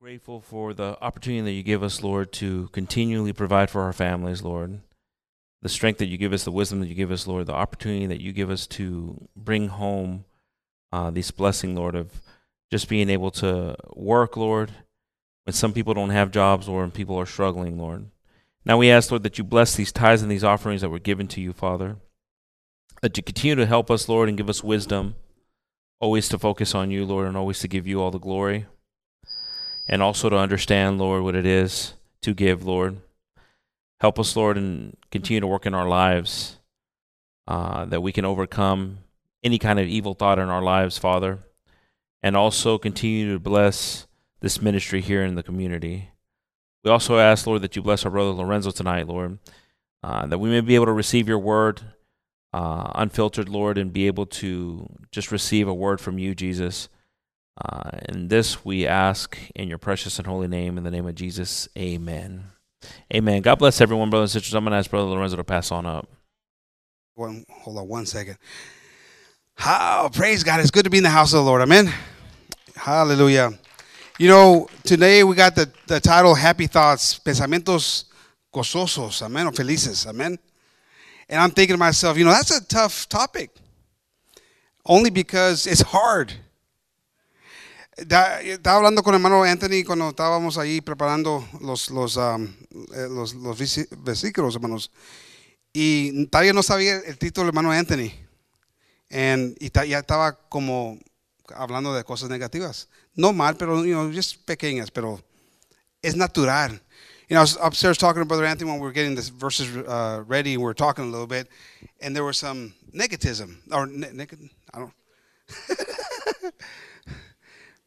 Grateful for the opportunity that you give us, Lord, to continually provide for our families, Lord. The strength that you give us, the wisdom that you give us, Lord, the opportunity that you give us to bring home uh, this blessing, Lord, of just being able to work, Lord, when some people don't have jobs, Lord, and people are struggling, Lord. Now we ask, Lord, that you bless these tithes and these offerings that were given to you, Father. That you continue to help us, Lord, and give us wisdom, always to focus on you, Lord, and always to give you all the glory. And also to understand, Lord, what it is to give, Lord. Help us, Lord, and continue to work in our lives uh, that we can overcome any kind of evil thought in our lives, Father. And also continue to bless this ministry here in the community. We also ask, Lord, that you bless our brother Lorenzo tonight, Lord, uh, that we may be able to receive your word uh, unfiltered, Lord, and be able to just receive a word from you, Jesus. Uh, and this we ask in your precious and holy name, in the name of Jesus. Amen. Amen. God bless everyone, brothers and sisters. I'm going to ask Brother Lorenzo to pass on up. One, hold on one second. How praise God! It's good to be in the house of the Lord. Amen. Hallelujah. You know, today we got the, the title Happy Thoughts, Pensamientos Gozosos, amen, or felices, amen. And I'm thinking to myself, you know, that's a tough topic. Only because it's hard. Estaba hablando con el hermano Anthony cuando estábamos ahí preparando los, los, um, eh, los, los versículos, hermanos. Y todavía no sabía el título del hermano Anthony. And, y ya estaba como hablando de cosas negativas. No mal, pero you know, just pequeñas, pero es natural. You know, I was upstairs talking to Brother Anthony when we were getting the verses uh, ready, we were talking a little bit, and there was some negativism or ne- neg- I don't.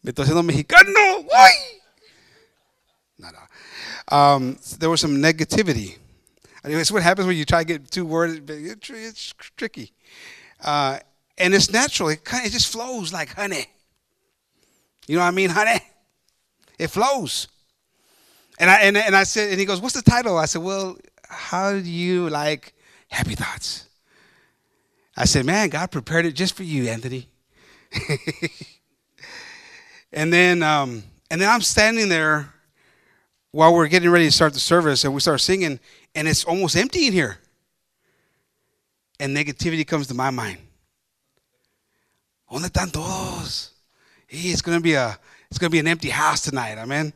Me estoy haciendo mexicano. ¡Uy! No. Um, there was some negativity. It's what happens when you try to get two words. It's, tricky. Uh, and it's natural. It, kind it just flows like honey. You know what I mean, honey? It flows. And I and, and I said, and he goes, "What's the title?" I said, "Well, how do you like happy thoughts?" I said, "Man, God prepared it just for you, Anthony." and then um, and then I'm standing there while we're getting ready to start the service, and we start singing, and it's almost empty in here. And negativity comes to my mind. ¿Dónde están todos? Hey, it's gonna be a it's gonna be an empty house tonight, amen.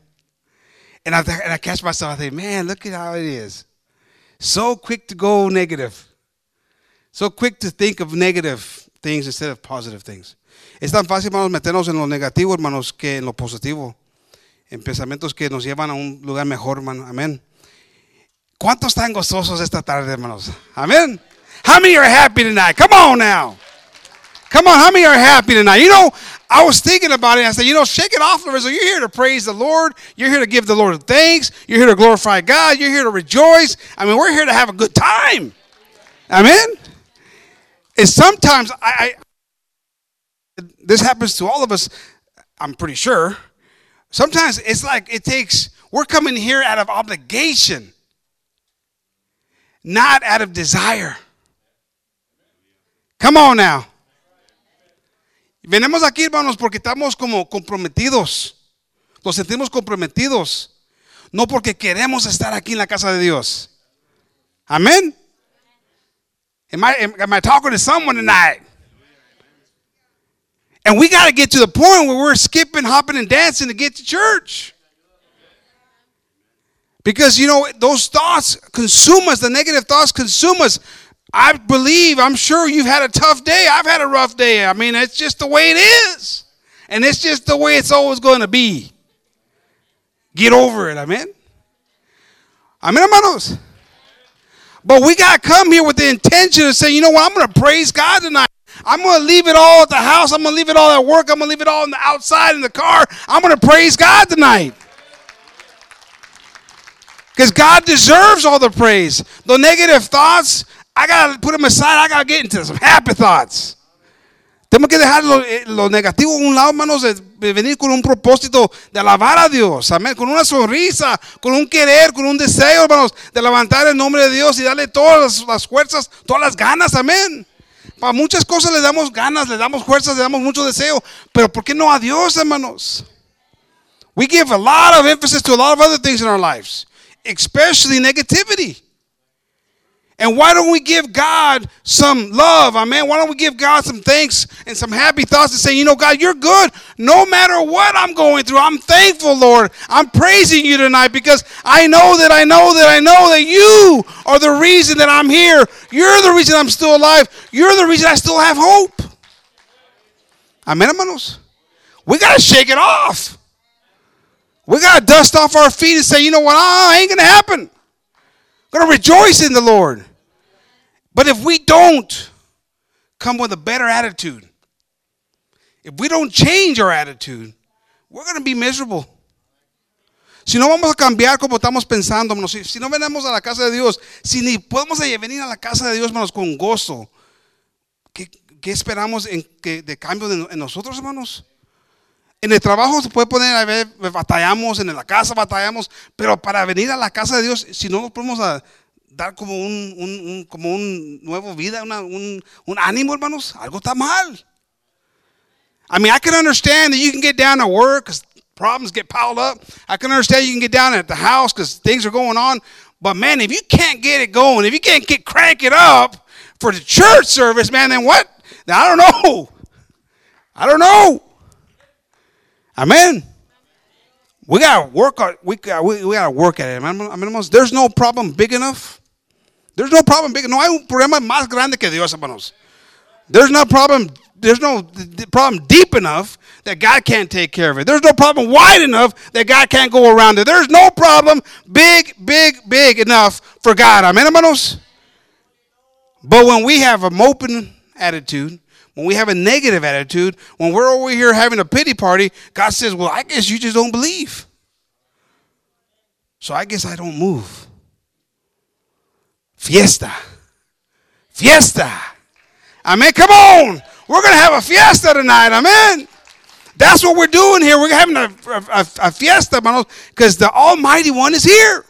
And I and I catch myself. I think, man, look at how it is. So quick to go negative. So quick to think of negative things instead of positive things. Es tan fácil, hermanos, meternos en lo negativo, hermanos, que en lo positivo. En pensamientos que nos llevan a un lugar mejor, hermano. Amén. ¿Cuántos están gozosos esta tarde, hermanos? Amén. How many are happy tonight? Come on now. Come on, how many are happy tonight? You know, I was thinking about it. I said, you know, shake it off, Lorenzo. You're here to praise the Lord. You're here to give the Lord thanks. You're here to glorify God. You're here to rejoice. I mean, we're here to have a good time. Amen. And sometimes I, I this happens to all of us. I'm pretty sure. Sometimes it's like it takes. We're coming here out of obligation, not out of desire. Come on now. Venimos aquí, hermanos, porque estamos como comprometidos. Nos sentimos comprometidos. No porque queremos estar aquí en la casa de Dios. Amén. Am I, am, am I talking to someone tonight? And we got to get to the point where we're skipping, hopping, and dancing to get to church. Because, you know, those thoughts consume us, the negative thoughts consume us. I believe, I'm sure you've had a tough day. I've had a rough day. I mean, it's just the way it is. And it's just the way it's always going to be. Get over it. I mean. Amen. Amen, hermanos. But we got to come here with the intention of saying, you know what, I'm going to praise God tonight. I'm going to leave it all at the house. I'm going to leave it all at work. I'm going to leave it all in the outside in the car. I'm going to praise God tonight. Because God deserves all the praise. The negative thoughts, I got to put them aside. I got to get into some happy thoughts. Tenemos que dejar lo, eh, lo negativo a un lado, hermanos, de, venir con un propósito de alabar a Dios, amén, con una sonrisa, con un querer, con un deseo, hermanos, de levantar el nombre de Dios y darle todas las, las fuerzas, todas las ganas, amén. Para muchas cosas le damos ganas, le damos fuerzas, le damos mucho deseo, pero ¿por qué no a Dios, hermanos? We give a lot of emphasis to a lot of other things in our lives, especially negativity. And why don't we give God some love? Amen. Why don't we give God some thanks and some happy thoughts and say, you know, God, you're good. No matter what I'm going through, I'm thankful, Lord. I'm praising you tonight because I know that I know that I know that you are the reason that I'm here. You're the reason I'm still alive. You're the reason I still have hope. Amen, hermanos. We got to shake it off. We got to dust off our feet and say, you know what? Ah, ain't going to happen going to rejoice in the Lord. But if we don't come with a better attitude, if we don't change our attitude, we're going to be miserable. Si no vamos a cambiar como estamos pensando, si, si no venimos a la casa de Dios, si ni podemos venir a la casa de Dios, hermanos, con gozo, ¿qué, qué esperamos en, que, de cambio de, en nosotros, hermanos? En el trabajo se puede poner, a ver, batallamos, en la casa batallamos, pero para venir a la casa de Dios, si no nos podemos dar como un, como un nuevo vida, un ánimo, hermanos, algo está mal. I mean, I can understand that you can get down at work because problems get piled up. I can understand you can get down at the house because things are going on. But man, if you can't get it going, if you can't get crank it up for the church service, man, then what? I don't know. I don't know. Amen. We gotta work. We got we, we gotta work at it. Hermanos, there's no problem big enough. There's no problem big. No hay un problema más grande que Dios, hermanos. There's no problem. There's no problem deep enough that God can't take care of it. There's no problem wide enough that God can't go around it. There's no problem big, big, big enough for God. Amen, hermanos. But when we have a moping attitude, when we have a negative attitude, when we're over here having a pity party, God says, Well, I guess you just don't believe. So I guess I don't move. Fiesta. Fiesta. Amen. Come on. We're going to have a fiesta tonight. Amen. That's what we're doing here. We're having a, a, a fiesta, because the Almighty One is here.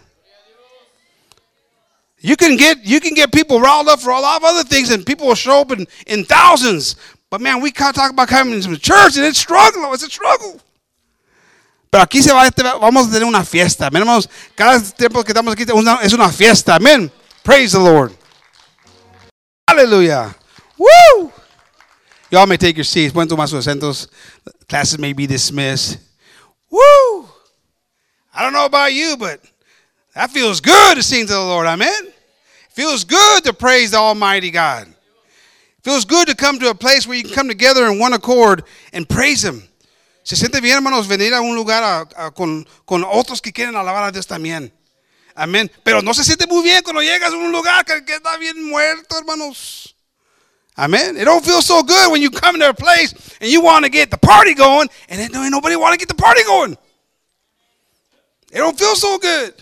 You can get you can get people riled up for a lot of other things, and people will show up in, in thousands. But man, we can't talk about coming to church, and it's struggle. It's a struggle. Pero aquí se va, vamos a tener una fiesta. Hermanos, cada tiempo que estamos aquí es una fiesta. Amén. Praise the Lord. Hallelujah. Woo! Y'all may take your seats. Pueden tomar sus asientos. Classes may be dismissed. Woo! I don't know about you, but that feels good to sing to the Lord. Amen. Feels good to praise the Almighty God. Feels good to come to a place where you can come together in one accord and praise Him. Se siente bien, hermanos, venir a un lugar a, con, con otros que quieren alabar a Dios también. Amén. Pero no se siente muy bien cuando llegas a un lugar que, está bien muerto, hermanos. Amen. It don't feel so good when you come to a place and you want to get the party going, and then nobody want to get the party going. It don't feel so good.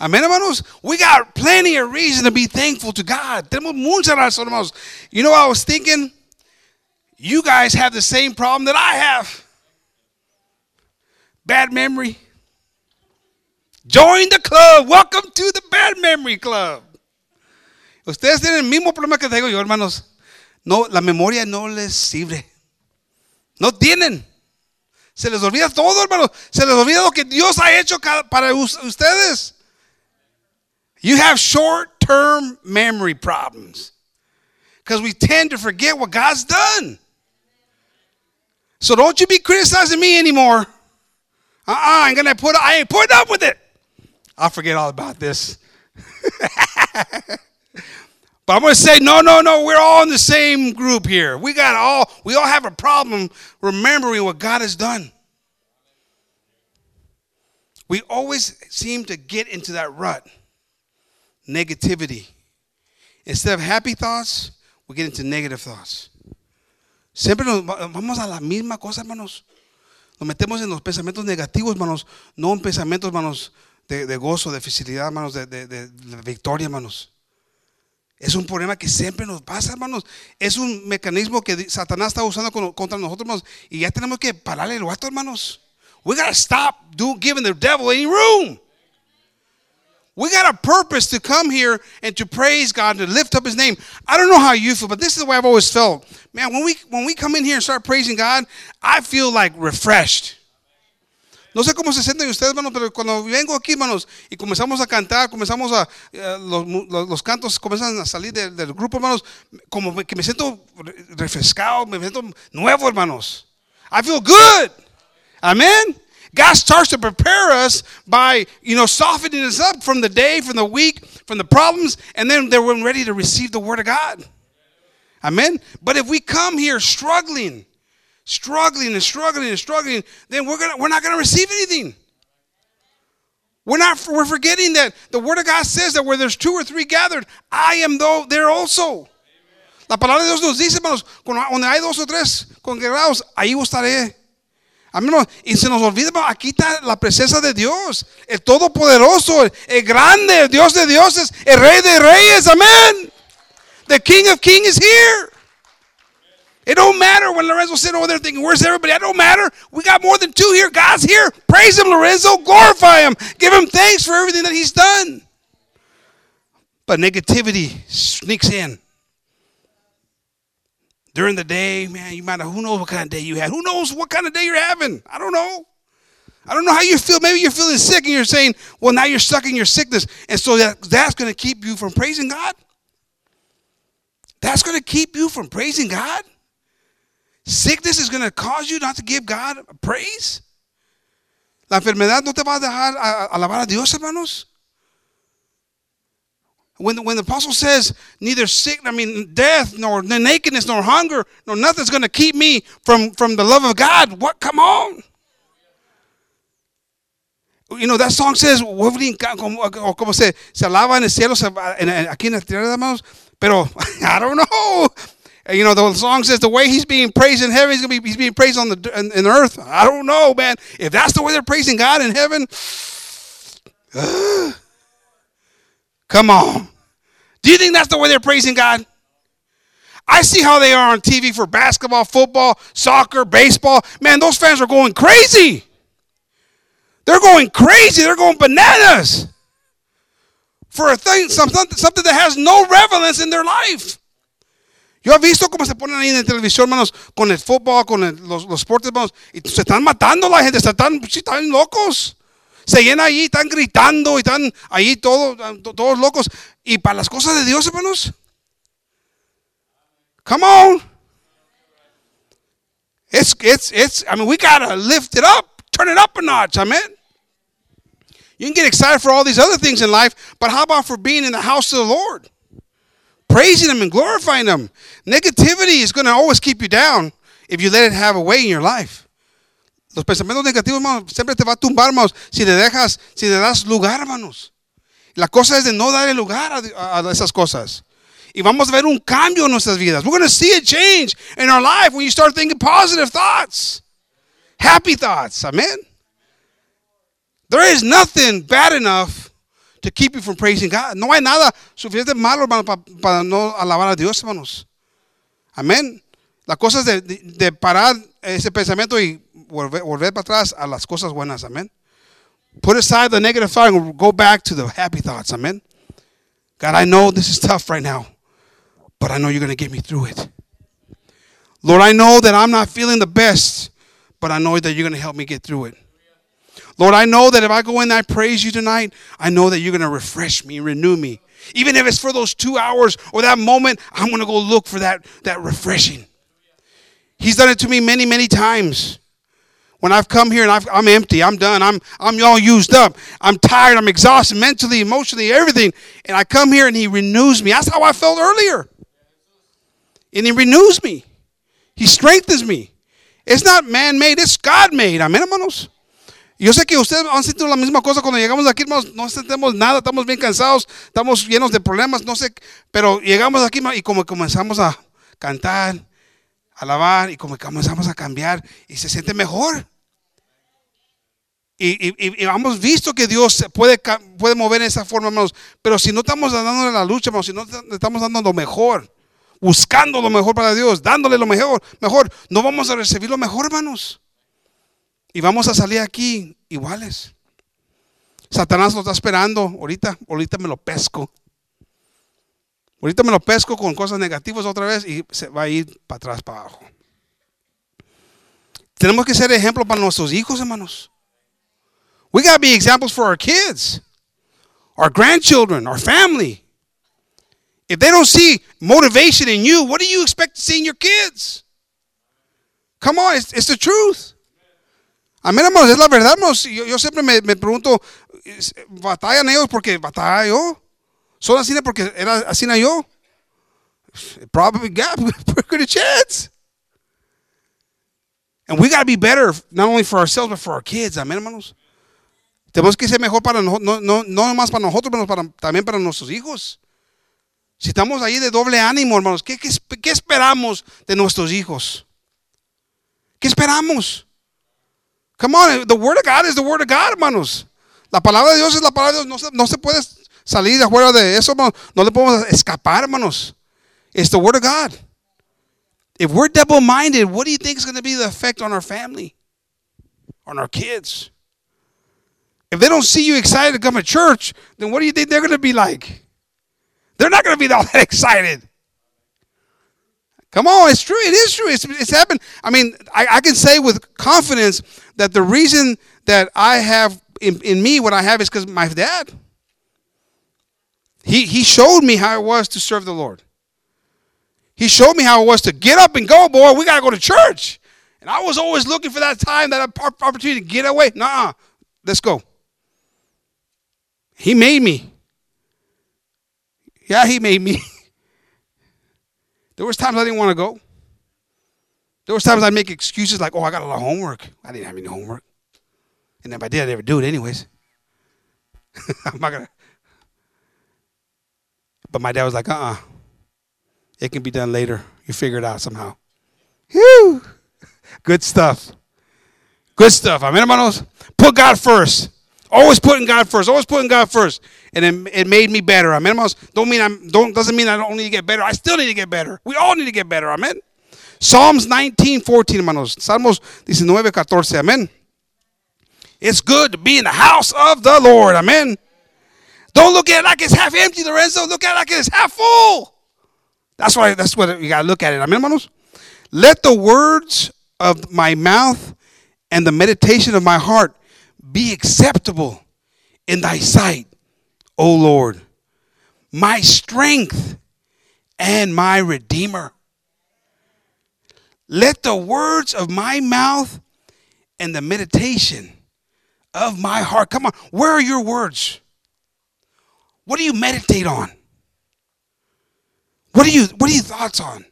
Amén, hermanos. We got plenty of reason to be thankful to God. Tenemos muchas razones, hermanos. You know, I was thinking, you guys have the same problem that I have. Bad memory. Join the club. Welcome to the bad memory club. Ustedes tienen el mismo problema que tengo yo, hermanos. No, la memoria no les sirve. No tienen. Se les olvida todo, hermanos. Se les olvida lo que Dios ha hecho para ustedes. You have short term memory problems because we tend to forget what God's done. So don't you be criticizing me anymore. Uh uh-uh, uh, I'm gonna put I ain't putting up with it. I'll forget all about this. but I'm gonna say, no, no, no, we're all in the same group here. We got all we all have a problem remembering what God has done. We always seem to get into that rut negativity. Instead of happy thoughts, we get into negative thoughts. Siempre nos vamos a la misma cosa, hermanos. Nos metemos en los pensamientos negativos, hermanos, no en pensamientos, hermanos, de, de gozo, de felicidad, hermanos, de, de, de, victoria, hermanos. Es un problema que siempre nos pasa, hermanos. Es un mecanismo que Satanás está usando contra nosotros, hermanos. Y ya tenemos que pararle el guato, hermanos. We gotta stop do, giving the devil any room. We got a purpose to come here and to praise God, and to lift up His name. I don't know how you feel, but this is the way I've always felt. Man, when we when we come in here and start praising God, I feel like refreshed. No sé cómo se sienten ustedes, hermanos, pero cuando vengo aquí, hermanos, y comenzamos a cantar, comenzamos a, eh, los, los- los cantos comienzan a salir del, del grupo, hermanos, como que me siento refrescado, me siento nuevo, hermanos. I feel good. Amen. God starts to prepare us by, you know, softening us up from the day, from the week, from the problems, and then they're ready to receive the word of God. Amen. But if we come here struggling, struggling and struggling and struggling, then we're gonna we're not gonna receive anything. We're not we're forgetting that the word of God says that where there's two or three gathered, I am though there also. La palabra de Dios nos dice, hermanos, donde hay dos o tres congregados, ahí estaré. Amén. Y se nos olvida, aquí está la presencia de Dios, el Todopoderoso, el, el grande, el Dios de dioses, el Rey de reyes. Amén. The King of Kings is here. It don't matter when Lorenzo sitting over there thinking, where's everybody? It don't matter. We got more than two here. God's here. Praise him, Lorenzo. Glorify him. Give him thanks for everything that he's done. But negativity sneaks in. During the day, man, you might have, who knows what kind of day you had. Who knows what kind of day you're having? I don't know. I don't know how you feel. Maybe you're feeling sick and you're saying, well, now you're stuck in your sickness. And so that, that's going to keep you from praising God. That's going to keep you from praising God. Sickness is going to cause you not to give God praise. La enfermedad no te va a dejar alabar a Dios, hermanos. When, when the apostle says, neither sick, I mean, death, nor nakedness, nor hunger, nor nothing's going to keep me from, from the love of God, what? Come on. You know, that song says, como, se, alaba en el cielo, aquí en la tierra, hermanos. Pero, I don't know. You know, the song says the way he's being praised in heaven, he's to be he's being praised on the in, in earth. I don't know, man. If that's the way they're praising God in heaven, come on. Do you think that's the way they're praising God? I see how they are on TV for basketball, football, soccer, baseball. Man, those fans are going crazy. They're going crazy. They're going bananas for a thing, something, something that has no relevance in their life. Yo he visto cómo se ponen ahí en la televisión, hermanos, con el fútbol, con el- los, los deportes, hermanos, y se están matando la gente, se están, están locos. Se llena ahí, están gritando y están ahí todos, todos locos. Y para las cosas de Dios, hermanos. Come on. It's, it's, it's, I mean, we got to lift it up, turn it up a notch. Amen. You can get excited for all these other things in life, but how about for being in the house of the Lord? Praising Him and glorifying Him. Negativity is going to always keep you down if you let it have a way in your life. Los pensamientos negativos, siempre te va a tumbar, hermanos, si le dejas, si le das lugar, hermanos. La cosa es de no darle lugar a, esas cosas. Y vamos a ver un cambio en nuestras vidas. We're going to see a change in our life when you start thinking positive thoughts, happy thoughts. Amen. There is nothing bad enough to keep you from praising God. No hay nada suficiente malo, hermano, para, para no alabar a Dios, hermanos. Amén. La cosa es de parar ese pensamiento y volver, volver para atrás a las cosas buenas. Amén. Put aside the negative thought and go back to the happy thoughts. Amen. God, I know this is tough right now, but I know you're going to get me through it. Lord, I know that I'm not feeling the best, but I know that you're going to help me get through it. Lord, I know that if I go in and I praise you tonight, I know that you're going to refresh me, renew me. Even if it's for those two hours or that moment, I'm going to go look for that, that refreshing. He's done it to me many, many times. When I've come here and I've, I'm empty, I'm done, I'm, I'm all used up, I'm tired, I'm exhausted mentally, emotionally, everything. And I come here and He renews me. That's how I felt earlier. And He renews me, He strengthens me. It's not man made, it's God made. Amén, hermanos. Yo sé que ustedes han sentido la misma cosa cuando llegamos aquí, hermanos, no sentimos nada, estamos bien cansados, estamos llenos de problemas, no sé, pero llegamos aquí y como comenzamos a cantar, alabar y como comenzamos a cambiar y se siente mejor. Y, y- y- hemos visto que Dios puede, puede mover en esa forma, hermanos, pero si no estamos dándole la lucha, hermanos, si no estamos dando lo mejor, buscando lo mejor para Dios, dándole lo mejor, mejor, no vamos a recibir lo mejor, hermanos. Y vamos a salir aquí iguales. Satanás lo está esperando. Ahorita, ahorita me lo pesco. Ahorita me lo pesco con cosas negativas otra vez y se va a ir para atrás, para abajo. Tenemos que ser ejemplo para nuestros hijos, hermanos. We got to be examples for our kids, our grandchildren, our family. If they don't see motivation in you, what do you expect to see in your kids? Come on, it's, it's the truth. Amén, hermanos, es la verdad, hermanos. Yo, siempre me, me pregunto, ¿batallan ellos porque batalla yo? ¿Son así porque era así yo? Probably got a good chance. And we got to be better, not only for ourselves, but for our kids. Amén, hermanos. Tenemos que ser mejor para no, no, no más para nosotros, pero también para nuestros hijos. Si estamos ahí de doble ánimo, hermanos, ¿qué, qué, qué esperamos de nuestros hijos? ¿Qué esperamos? Come on, the word of God is the word of God, hermanos. La palabra de Dios es la palabra de Dios. No se, no se puede salir de afuera de eso. No le podemos escapar, hermanos. It's the word of God. If we're double minded, what do you think is going to be the effect on our family, on our kids? If they don't see you excited to come to church, then what do you think they're going to be like? They're not going to be all that excited. Come on, it's true. It is true. It's, it's happened. I mean, I, I can say with confidence that the reason that I have in, in me what I have is because my dad. He, he showed me how it was to serve the Lord. He showed me how it was to get up and go, boy. We got to go to church. And I was always looking for that time, that opportunity to get away. Nah, let's go. He made me. Yeah, he made me. there was times I didn't want to go. There was times I'd make excuses like, "Oh, I got a lot of homework. I didn't have any homework." And if I did, I'd never do it anyways. I'm not gonna. But my dad was like, "Uh-uh, it can be done later. You figure it out somehow." Whew. Good stuff. Good stuff. Amen, hermanos. Put God first. Always putting God first. Always putting God first. And it, it made me better. I Amen, hermanos. Don't mean I'm don't doesn't mean I don't need to get better. I still need to get better. We all need to get better. Amen. Psalms 19, 14, hermanos. Salmos 19, 14. Amen. It's good to be in the house of the Lord. Amen. Don't look at it like it's half empty, Lorenzo. Look at it like it's half full. That's why that's what you gotta look at it. Amen, hermanos. Let the words of my mouth and the meditation of my heart be acceptable in thy sight, O Lord, my strength and my redeemer. Let the words of my mouth and the meditation of my heart. Come on, where are your words? What do you meditate on? What are you what are your thoughts on?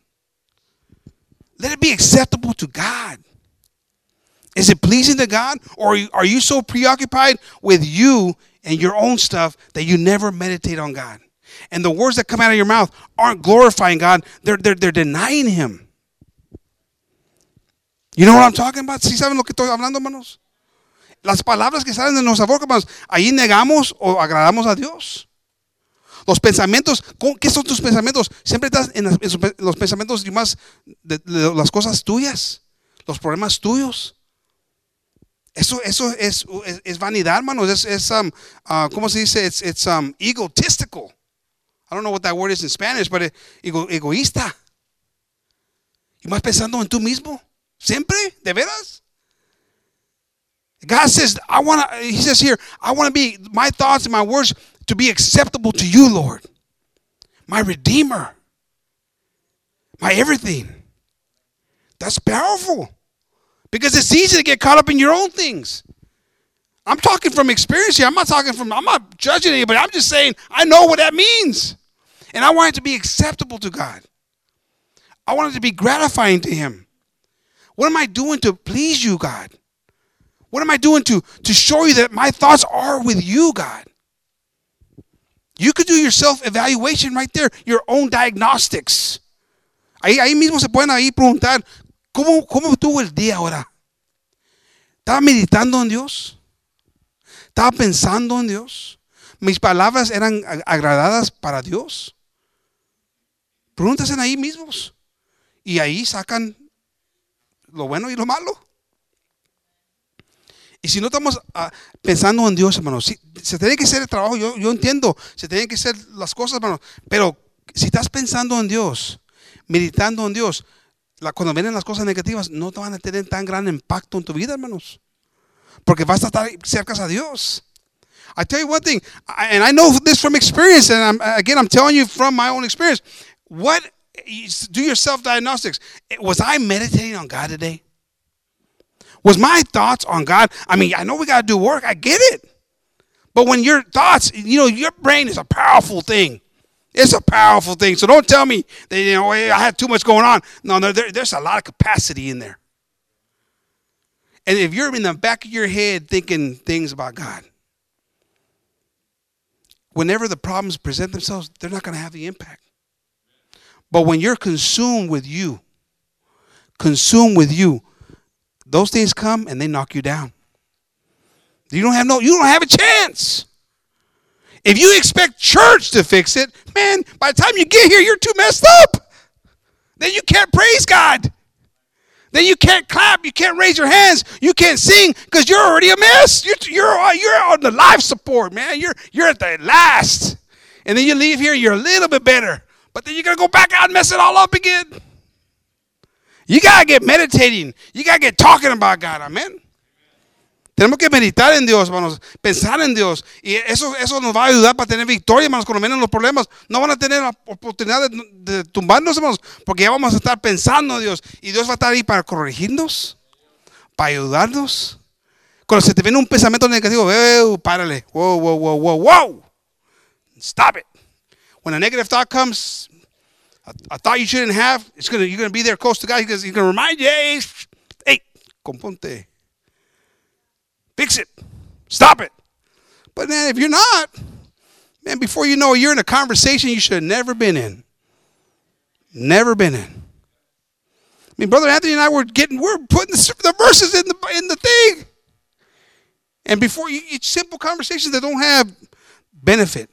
Let it be acceptable to God. Is it pleasing to God? Or are you, so preoccupied with you and your own stuff that you never meditate on God? And the words that come out of your mouth aren't glorifying God, they're, they're, they're denying Him. You know what I'm talking about? ¿Sí saben lo que estoy hablando, hermanos? Las palabras que salen de nuestra boca, hermanos, ahí negamos o agradamos a Dios. Los pensamientos, ¿cómo- ¿qué son tus pensamientos? Siempre estás en, los pensamientos y más de, las cosas tuyas, los problemas tuyos. Eso, eso es, es, es vanidad, hermanos. Es, es um, uh, ¿cómo se dice? It's, it's um, egotistical. I don't know what that word is in Spanish, but ego, egoísta. Y más pensando en tú mismo. Siempre, de veras. God says, I want to, he says here, I want to be, my thoughts and my words to be acceptable to you, Lord. My Redeemer. My everything. That's powerful. Because it's easy to get caught up in your own things. I'm talking from experience here. I'm not talking from, I'm not judging anybody. I'm just saying, I know what that means. And I want it to be acceptable to God. I want it to be gratifying to Him. What am I doing to please you, God? What am I doing to, to show you that my thoughts are with you, God? You could do your self evaluation right there, your own diagnostics. Ahí, ahí mismo se pueden ahí preguntar, ¿cómo, ¿cómo estuvo el día ahora? ¿Estaba meditando en Dios? ¿Estaba pensando en Dios? ¿Mis palabras eran ag- agradadas para Dios? Pregúntense ahí mismos. Y ahí sacan lo bueno y lo malo. Y si no estamos ah, pensando en Dios, hermano, sí, se tiene que hacer el trabajo, yo, yo entiendo, se tienen que hacer las cosas, hermano, pero si estás pensando en Dios, meditando en Dios, la- cuando vienen las cosas negativas, no te van a tener tan gran impacto en tu vida, hermanos. porque vas a estar cerca a Dios. I tell you one thing, and I know this from experience, and I'm, again, I'm telling you from my own experience. What do your self diagnostics? Was I meditating on God today? Was my thoughts on God? I mean, I know we got to do work. I get it. But when your thoughts, you know, your brain is a powerful thing. It's a powerful thing. So don't tell me that, you know, I had too much going on. No, no, there, there's a lot of capacity in there. And if you're in the back of your head thinking things about God, whenever the problems present themselves, they're not going to have the impact. But when you're consumed with you, consumed with you, those things come and they knock you down. You don't have no you don't have a chance. If you expect church to fix it, man, by the time you get here, you're too messed up. Then you can't praise God. Then you can't clap, you can't raise your hands, you can't sing because you're already a mess. You're, you're, uh, you're on the life support, man. You're, you're at the last. And then you leave here, you're a little bit better. But then you're going to go back out and mess it all up again. You got to get meditating. You got to get talking about God. Amen. Tenemos que meditar en Dios, hermanos, pensar en Dios. Y eso, eso nos va a ayudar para tener victoria, hermanos, cuando vienen los problemas. No van a tener la oportunidad de, de tumbarnos, hermanos, porque ya vamos a estar pensando en Dios. Y Dios va a estar ahí para corregirnos, para ayudarnos. Cuando se te viene un pensamiento negativo, eh, párale. Whoa, whoa, whoa, whoa, whoa. Stop it. When a negative thought comes, a, a thought you shouldn't have, it's gonna, you're to be there close to God. He's to remind you, hey, hey, componte. Fix it. Stop it. But then if you're not, man, before you know it, you're in a conversation you should have never been in. Never been in. I mean, Brother Anthony and I were getting, we're putting the, the verses in the in the thing. And before you, it's simple conversations that don't have benefit.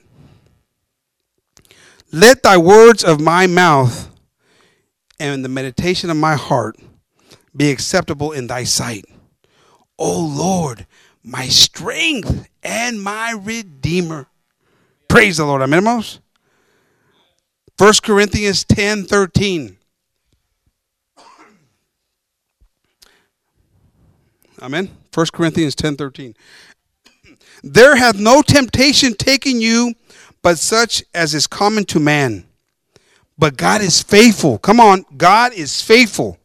Let thy words of my mouth and the meditation of my heart be acceptable in thy sight. O Lord, my strength and my redeemer. Praise the Lord. Amen, hermanos. 1 Corinthians 10 13. Amen. 1 Corinthians 10 13. There hath no temptation taken you but such as is common to man. But God is faithful. Come on, God is faithful.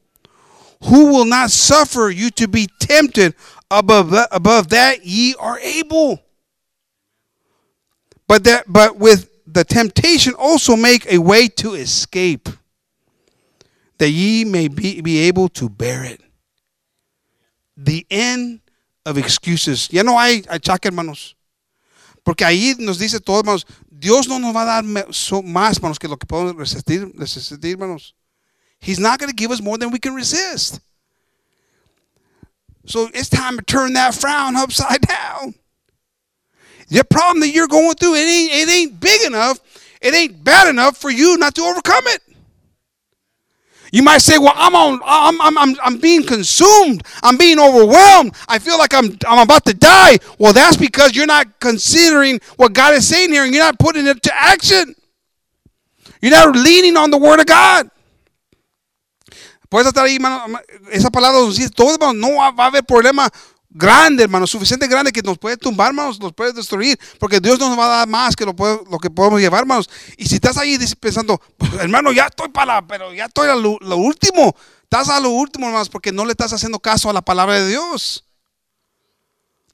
Who will not suffer you to be tempted above that, above that ye are able. But that but with the temptation also make a way to escape that ye may be, be able to bear it. The end of excuses. Ya no hay achaque, hermanos. Porque ahí nos dice todo, hermanos, Dios no nos va a dar más, hermanos, que lo que podemos resistir, resistir, hermanos. He's not going to give us more than we can resist. So it's time to turn that frown upside down. The problem that you're going through, it ain't, it ain't big enough, it ain't bad enough for you not to overcome it. You might say, "Well, I'm on. I'm, I'm, I'm, I'm being consumed. I'm being overwhelmed. I feel like I'm, I'm about to die." Well, that's because you're not considering what God is saying here, and you're not putting it to action. You're not leaning on the Word of God. Puedes estar ahí. Esa palabra todo. No va a haber problema grande, hermano, suficiente grande que nos puede tumbar, hermanos, nos puede destruir, porque Dios no nos va a dar más que lo, lo que podemos llevar, hermanos. Y si estás ahí pensando, "Pues, hermano, ya estoy para, pero ya estoy a lo, lo último, estás a lo último, hermanos, porque no le estás haciendo caso a la palabra de Dios.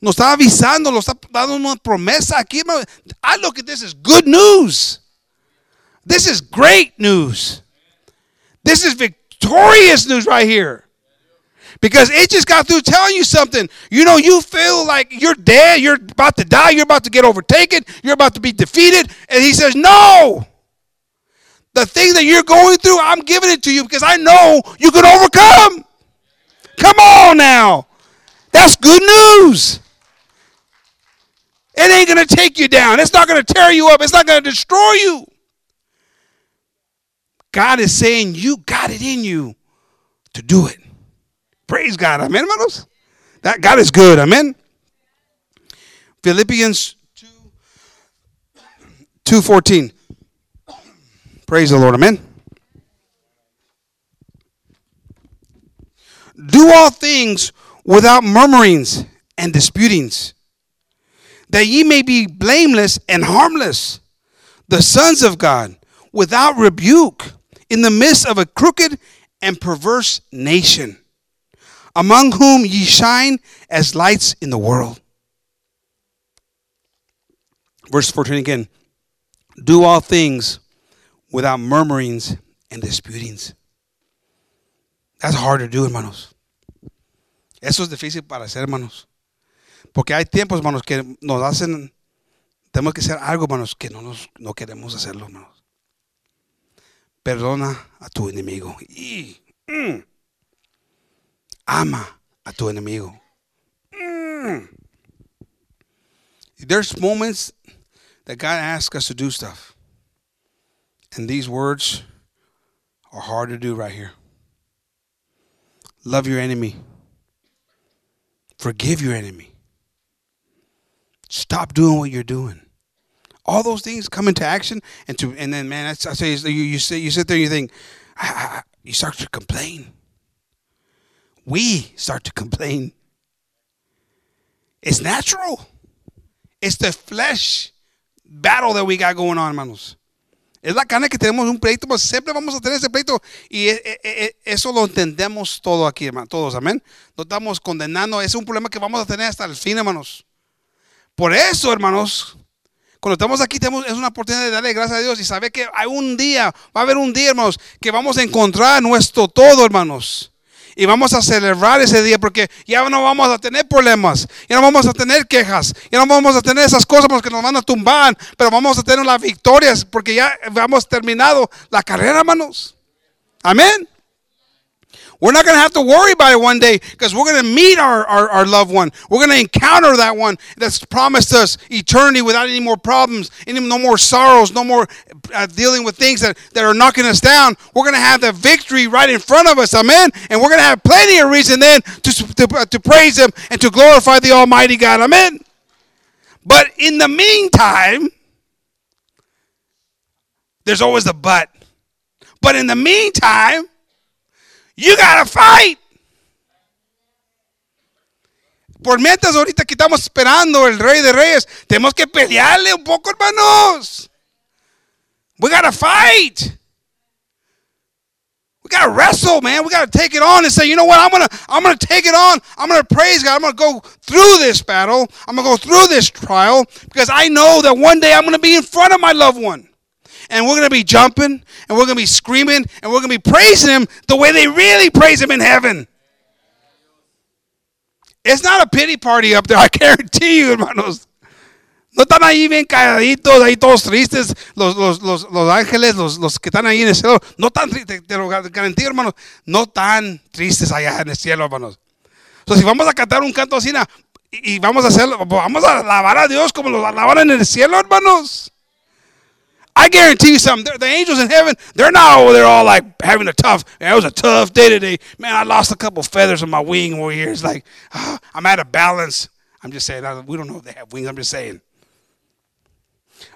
Nos está avisando, nos está dando una promesa aquí, hermano. I look at this as good news. This is great news. This is victorious news right here. Because it just got through telling you something. You know, you feel like you're dead, you're about to die, you're about to get overtaken, you're about to be defeated. And he says, No. The thing that you're going through, I'm giving it to you because I know you can overcome. Come on now. That's good news. It ain't going to take you down. It's not going to tear you up. It's not going to destroy you. God is saying you got it in you to do it. Praise God. Amen, hermanos. That God is good. Amen. Philippians 2 2:14. Praise the Lord. Amen. Do all things without murmurings and disputings, that ye may be blameless and harmless, the sons of God, without rebuke, in the midst of a crooked and perverse nation, among whom ye shine as lights in the world. Verse 14 again do all things without murmurings and disputings. That's hard to do, hermanos. Eso es difícil para hacer, hermanos. Porque hay tiempos, hermanos, que nos hacen, tenemos que hacer algo, hermanos, que no, nos, no queremos hacerlo, hermanos. Perdona a tu enemigo. Y, mm, ama a tu enemigo. Mm. There's moments that God asks us to do stuff. And these words are hard to do right here. Love your enemy. Forgive your enemy. Stop doing what you're doing. All those things come into action, and to and then man, I, say you you sit you sit there and you think, ah, ah, ah, you start to complain. We start to complain. It's natural. It's the flesh battle that we got going on, hermanos. Es la carne que tenemos un pleito, pues siempre vamos a tener ese pleito. Y e, e, e, eso lo entendemos todo aquí, hermanos. Todos, amén. No estamos condenando. Es un problema que vamos a tener hasta el fin, hermanos. Por eso, hermanos, cuando estamos aquí, tenemos, es una oportunidad de darle gracias a Dios y saber que hay un día, va a haber un día, hermanos, que vamos a encontrar nuestro todo, hermanos. Y vamos a celebrar ese día porque ya no vamos a tener problemas, ya no vamos a tener quejas, ya no vamos a tener esas cosas que nos van a tumbar, pero vamos a tener las victorias porque ya hemos terminado la carrera, hermanos. Amén. We're not going to have to worry about it one day because we're going to meet our, our, our, loved one. We're going to encounter that one that's promised us eternity without any more problems, any no more sorrows, no more uh, dealing with things that, that are knocking us down. We're going to have the victory right in front of us. Amen. And we're going to have plenty of reason then to, to, uh, to praise Him and to glorify the Almighty God. Amen. But in the meantime, there's always the but. But in the meantime, you gotta fight. Por mientras ahorita que estamos esperando el rey de reyes, tenemos que pelearle un poco, hermanos. We gotta fight. We gotta wrestle, man. We gotta take it on and say, you know what? I'm gonna, I'm gonna take it on. I'm gonna praise God. I'm gonna go through this battle. I'm gonna go through this trial because I know that one day I'm gonna be in front of my loved one and we're going to be jumping and we're going to be screaming and we're going to be praising him the way they really praise him in heaven. It's not a pity party up there, I guarantee you, hermanos. No están ahí bien calladitos, ahí todos tristes, los, los, los, los ángeles, los, los, que están ahí en el cielo. No tan tristes, te lo garantizo, hermanos. No tan tristes allá en el cielo, hermanos. Entonces, si vamos a cantar un canto así, y, vamos a hacerlo, vamos a alabar a Dios como lo alaban en el cielo, hermanos. I guarantee you something. The angels in heaven, they're not over there all like having a tough. It was a tough day today. Man, I lost a couple feathers on my wing over here. It's like oh, I'm out of balance. I'm just saying. We don't know if they have wings. I'm just saying.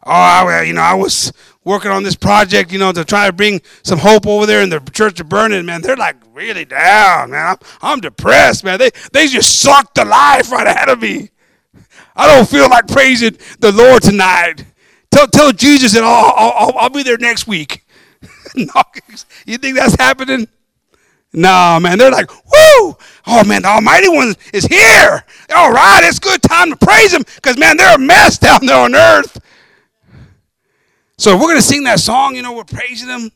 Oh, well, you know, I was working on this project, you know, to try to bring some hope over there in the church of burning. Man, they're like really down, man. I'm, I'm depressed, man. They they just sucked the life right out of me. I don't feel like praising the Lord tonight. Tell, tell Jesus that oh, I'll, I'll, I'll be there next week. you think that's happening? No, man. They're like, whoo! Oh, man, the Almighty One is here. All right, it's good time to praise Him because, man, they're a mess down there on earth. So if we're going to sing that song, you know, we're praising Him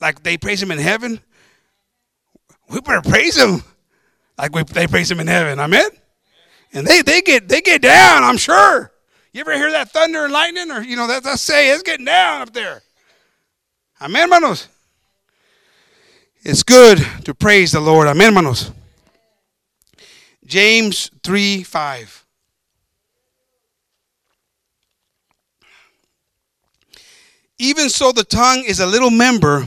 like they praise Him in heaven. We better praise Him like we, they praise Him in heaven. Amen? And they, they, get, they get down, I'm sure. You ever hear that thunder and lightning? Or, you know, that's I say, it's getting down up there. Amen, hermanos. It's good to praise the Lord. Amen, hermanos. James 3 5. Even so, the tongue is a little member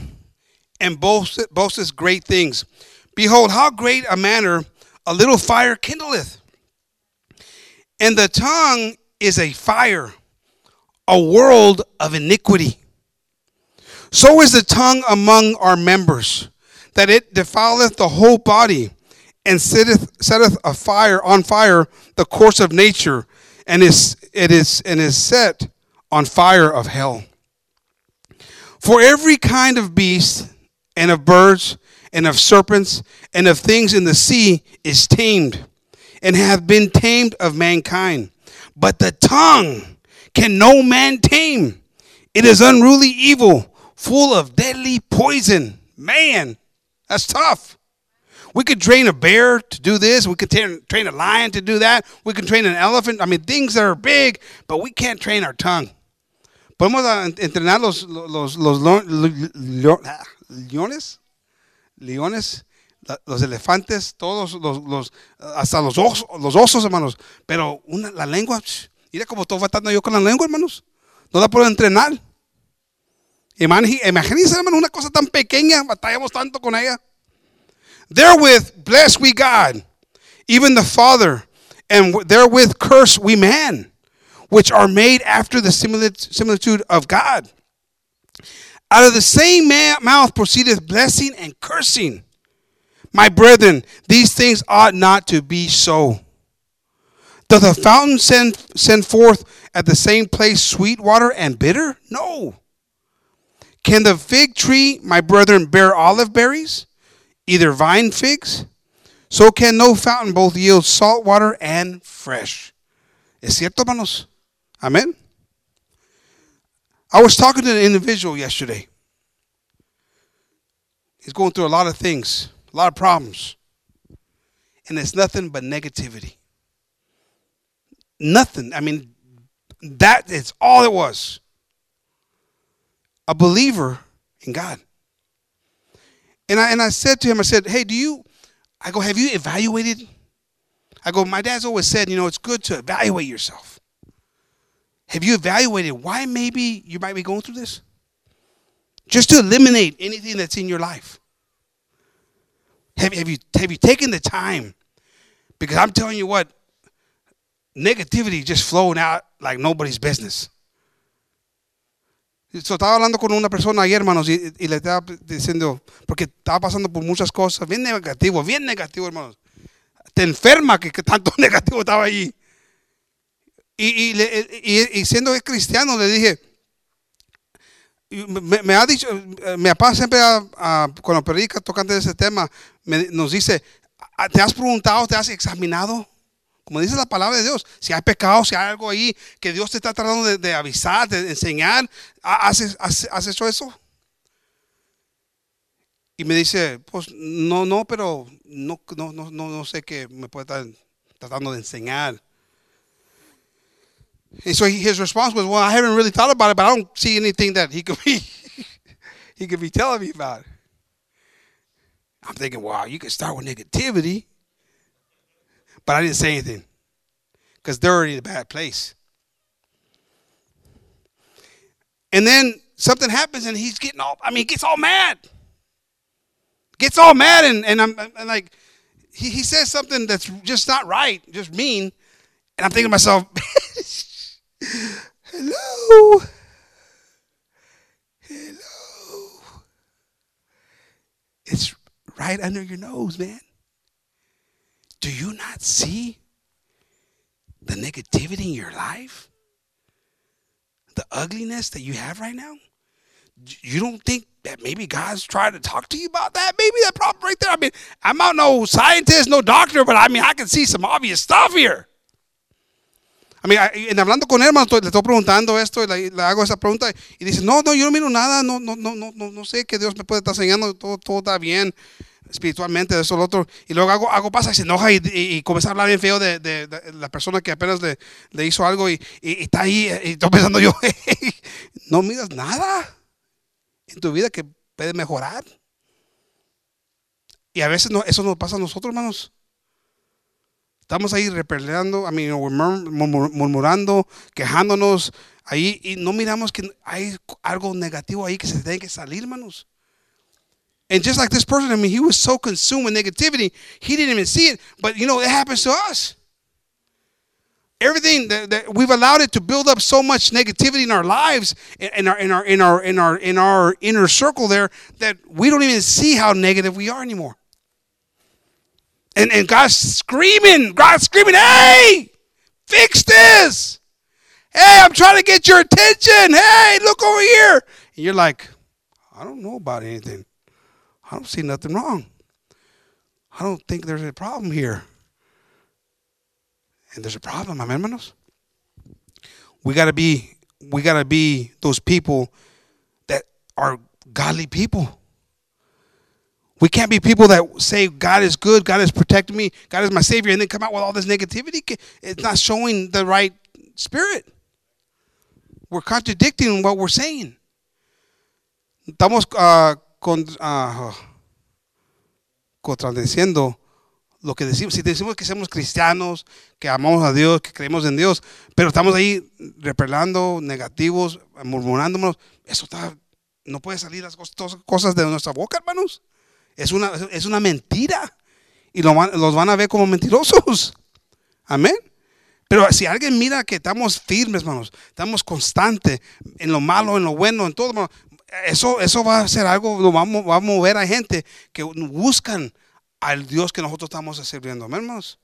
and boasts, boasts great things. Behold, how great a manner a little fire kindleth. And the tongue is a fire, a world of iniquity. So is the tongue among our members, that it defileth the whole body, and setteth, setteth a fire on fire the course of nature, and is it is and is set on fire of hell. For every kind of beast and of birds and of serpents and of things in the sea is tamed, and hath been tamed of mankind. But the tongue can no man tame. It is unruly evil, full of deadly poison. Man, that's tough. We could train a bear to do this. We could train, a lion to do that. We can train an elephant. I mean, things that are big, but we can't train our tongue. Podemos entrenar los, los, los, leones, leones, los elefantes, todos los, los hasta los osos, los osos, hermanos. Pero una, la lengua, mira cómo estoy faltando yo con la lengua, hermanos. No la puedo entrenar. Imagínense, hermano, una cosa tan pequeña, batallamos tanto con ella. Therewith bless we God, even the Father, and therewith curse we man, which are made after the similitude of God. Out of the same mouth proceedeth blessing and cursing. My brethren, these things ought not to be so. Doth a fountain send, send forth at the same place sweet water and bitter? No. Can the fig tree, my brethren, bear olive berries? Either vine figs? So can no fountain both yield salt water and fresh. ¿Es cierto, hermanos? Amen. I was talking to an individual yesterday. He's going through a lot of things, a lot of problems. And it's nothing but negativity. Nothing. I mean, that is all it was a believer in God. And I and I said to him, I said, Hey, do you I go, have you evaluated? I go, my dad's always said, you know, it's good to evaluate yourself. Have you evaluated why maybe you might be going through this? Just to eliminate anything that's in your life. Have, you, have you taken the time? Because I'm telling you what, negativity just flowing out like nobody's business. So, estaba hablando con una persona ayer, hermanos, y, le estaba diciendo, porque estaba pasando por muchas cosas, bien negativo, bien negativo, hermanos. Te enferma que, tanto negativo estaba allí. Y, y, y, siendo cristiano, le dije, me, ha dicho, mi papá siempre, a, a, cuando predica tocante de ese tema, me, nos dice, ¿te has preguntado, te has examinado? Como dice la palabra de Dios, si hay pecado, si hay algo ahí que Dios te está tratando de, avisar, de enseñar, ¿has, hecho eso? Y me dice, pues no, no, pero no, no, no, no sé qué me puede estar tratando de enseñar. And so his response was, "Well, I haven't really thought about it, but I don't see anything that he could be he could be telling me about." I'm thinking, "Wow, you could start with negativity." But I didn't say anything because they're already in a bad place. And then something happens and he's getting all, I mean, gets all mad. Gets all mad and, and I'm, I'm like, he, he says something that's just not right, just mean. And I'm thinking to myself, hello. Hello. It's right under your nose, man. Do you not see the negativity in your life? The ugliness that you have right now? You don't think that maybe God's trying to talk to you about that? Maybe that problem right there. I mean, I'm not no scientist, no doctor, but I mean, I can see some obvious stuff here. Mean, en hablando con él, le estoy preguntando esto y le, hago esa pregunta y dice, no, no, yo no miro nada, no, no, no, no, no sé que Dios me puede estar enseñando, todo, todo está bien espiritualmente, de eso, lo otro. Y luego hago, hago pasa y se enoja y, comienza a hablar bien feo de, de, de, la persona que apenas le, le hizo algo y, está ahí. Y estoy pensando yo, no miras nada en tu vida que puede mejorar. Y a veces no, eso nos pasa a nosotros, hermanos. Estamos ahí repeleando, murmurando, quejándonos ahí y no miramos que hay algo negativo ahí que se tiene que salir, hermanos. And just like this person, I mean, he was so consumed with negativity, he didn't even see it. But you know, it happens to us. Everything that, that we've allowed it to build up so much negativity in our lives, in our in our in our in our in our inner circle there, that we don't even see how negative we are anymore. And, and God's screaming, God's screaming, hey, fix this. Hey, I'm trying to get your attention. Hey, look over here. And you're like, I don't know about anything. I don't see nothing wrong. I don't think there's a problem here. And there's a problem, amén, hermanos. We gotta be, we gotta be those people that are godly people. We can't be people that say God is good, God is protecting me, God is my savior, and then come out with all this negativity. It's not showing the right spirit. We're contradicting what we're saying. Estamos uh, con, uh, contradiciendo lo que decimos. Si decimos que somos cristianos, que amamos a Dios, que creemos en Dios, pero estamos ahí repelando negativos, murmurándonos, eso está, no puede salir las cosas de nuestra boca, hermanos. Es una, es una mentira. Y los van a ver como mentirosos. Amén. Pero si alguien mira que estamos firmes, hermanos, estamos constantes en lo malo, en lo bueno, en todo, eso, eso va a ser algo, lo vamos, va a mover a gente que buscan al Dios que nosotros estamos sirviendo, hermanos.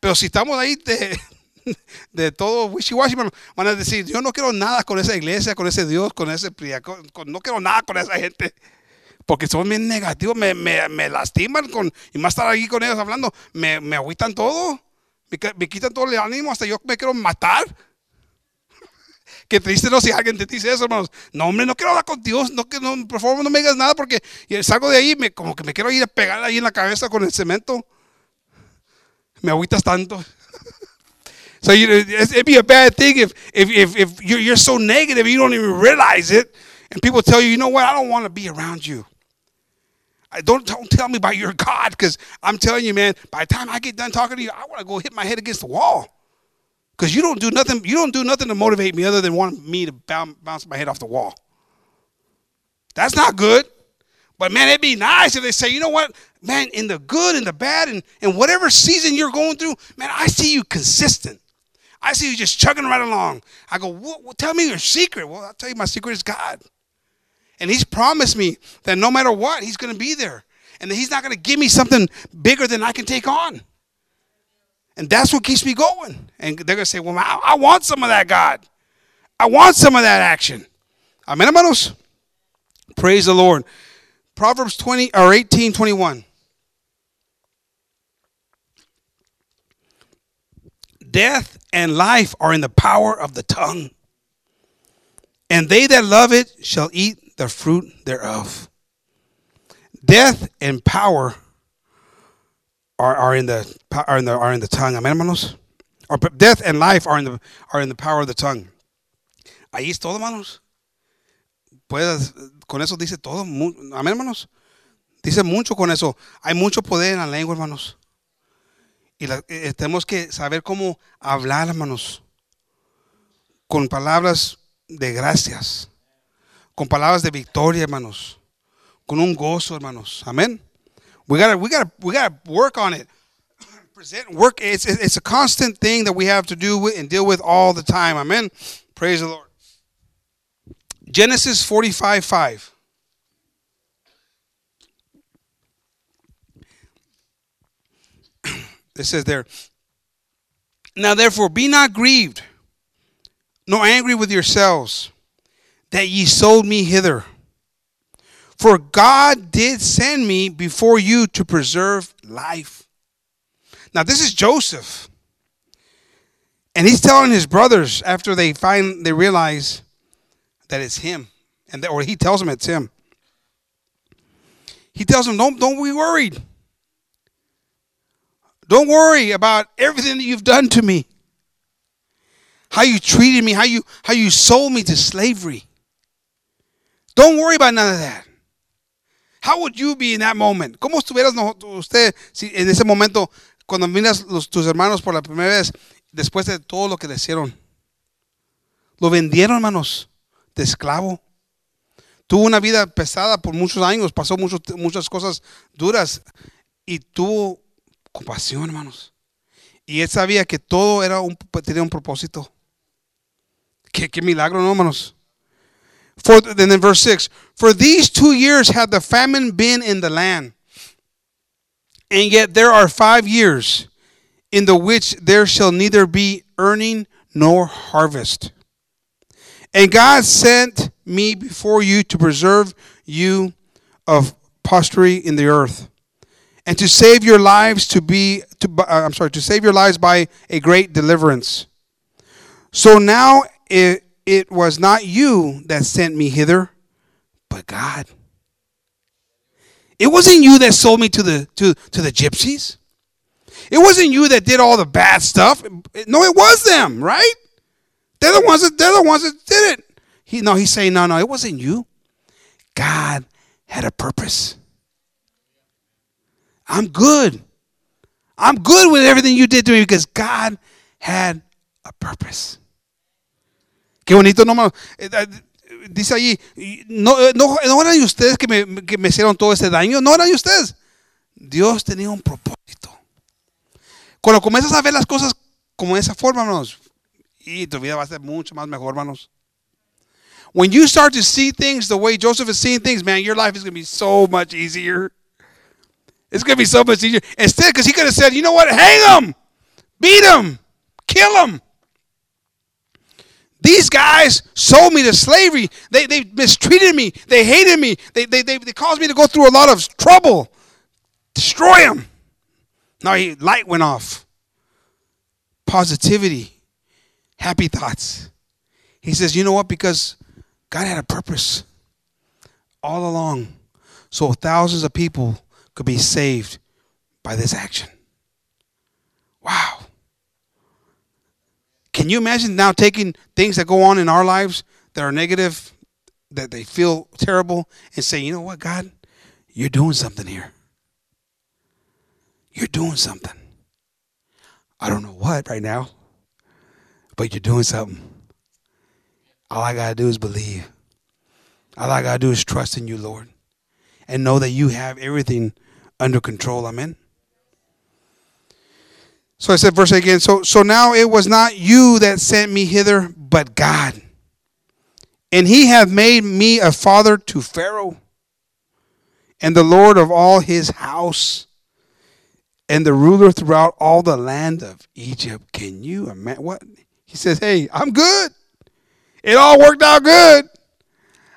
Pero si estamos ahí de, de todo wishy-washy, van a decir, yo no quiero nada con esa iglesia, con ese Dios, con ese con, no quiero nada con esa gente. Porque son bien negativos, me, me, me lastiman con, y más estar ahí con ellos hablando, me, me agüitan todo, me, me quitan todo el ánimo, hasta yo me quiero matar. Qué triste no si alguien te dice eso, hermanos. No, hombre, no quiero hablar con Dios. No, que no, por favor, no me digas nada porque salgo de ahí me, como que me quiero ir a pegar ahí en la cabeza con el cemento. Me agüitas tanto. so you, it'd be a bad thing if, if, if, if you're so negative you don't even realize it. And people tell you, you know what, I don't want to be around you. Don't, don't tell me about your God because I'm telling you, man, by the time I get done talking to you, I want to go hit my head against the wall. Because you don't do nothing, you don't do nothing to motivate me other than want me to bounce my head off the wall. That's not good. But man, it'd be nice if they say, you know what, man, in the good and the bad and, and whatever season you're going through, man, I see you consistent. I see you just chugging right along. I go, well, tell me your secret. Well, I'll tell you my secret is God. And He's promised me that no matter what, He's going to be there. And that He's not going to give me something bigger than I can take on. And that's what keeps me going. And they're going to say, well, I, I, want some of that, God. I want some of that action. Amen, hermanos. Praise the Lord. Proverbs 20 or 18, 21. Death and life are in the power of the tongue, and they that love it shall eat the fruit thereof. Death and power are, in the are in the are in the tongue. Amén, hermanos. Or death and life are in the are in the power of the tongue. Ahí es todo, hermanos. Puedes, con eso dice todo. Amén, hermanos. Dice mucho con eso. Hay mucho poder en la lengua, hermanos. Y la, eh, tenemos que saber cómo hablar, hermanos. Con palabras de gracias. Con palabras de victoria, hermanos. Con un gozo, hermanos. Amén. We gotta we gotta we gotta work on it. Present work. It's it's a constant thing that we have to do with and deal with all the time. Amen. Praise the Lord. Genesis forty five five. It says there. Now therefore be not grieved, nor angry with yourselves, that ye sold me hither. For God did send me before you to preserve life. Now, this is Joseph. And he's telling his brothers after they find they realize that it's him. And or he tells them it's him. He tells them, Don't don't be worried. Don't worry about everything that you've done to me. How you treated me, how you how you sold me to slavery. Don't worry about none of that. How would you be in that moment? ¿Cómo estuvieras usted si en ese momento cuando miras los, tus hermanos por la primera vez después de todo lo que le hicieron? Lo vendieron, hermanos, de esclavo. Tuvo una vida pesada por muchos años, pasó muchos, muchas cosas duras y tuvo compasión, hermanos. Y él sabía que todo era un, tenía un propósito. Qué, qué milagro, ¿no, hermanos? For then in verse 6, for these two years had the famine been in the land. And yet there are five years in the which there shall neither be earning nor harvest. And God sent me before you to preserve you of posterity in the earth, and to save your lives to be to uh, I'm sorry to save your lives by a great deliverance. So now it, it was not you that sent me hither, but God. It wasn't you that sold me to the to, to the gypsies. It wasn't you that did all the bad stuff. No, it was them, right? They're the ones that they're the ones that did it. He no, he's saying, no, no, it wasn't you. God had a purpose. I'm good. I'm good with everything you did to me because God had a purpose. Qué bonito, no, eh, eh, dice allí, no, eh, no, no eran ustedes que me, que me hicieron todo ese daño, no eran ustedes. Dios tenía un propósito. Cuando comienzas a ver las cosas como de esa forma, hermanos, y tu vida va a ser mucho más mejor, hermanos. When you start to see things the way Joseph is seeing things, man, your life is going to be so much easier. It's going to be so much easier. Instead, because he could have said, you know what, hang him, beat him, kill him. These guys sold me to slavery. They, they mistreated me. They hated me. They, they, they, they caused me to go through a lot of trouble. Destroy them. Now, he, light went off. Positivity. Happy thoughts. He says, you know what? Because God had a purpose all along. So thousands of people could be saved by this action. Wow. Can you imagine now taking things that go on in our lives that are negative, that they feel terrible, and say, you know what, God, you're doing something here. You're doing something. I don't know what right now, but you're doing something. All I got to do is believe. All I got to do is trust in you, Lord, and know that you have everything under control. Amen. So I said, verse again. So, so now it was not you that sent me hither, but God. And he hath made me a father to Pharaoh, and the Lord of all his house, and the ruler throughout all the land of Egypt. Can you imagine what? He says, Hey, I'm good. It all worked out good.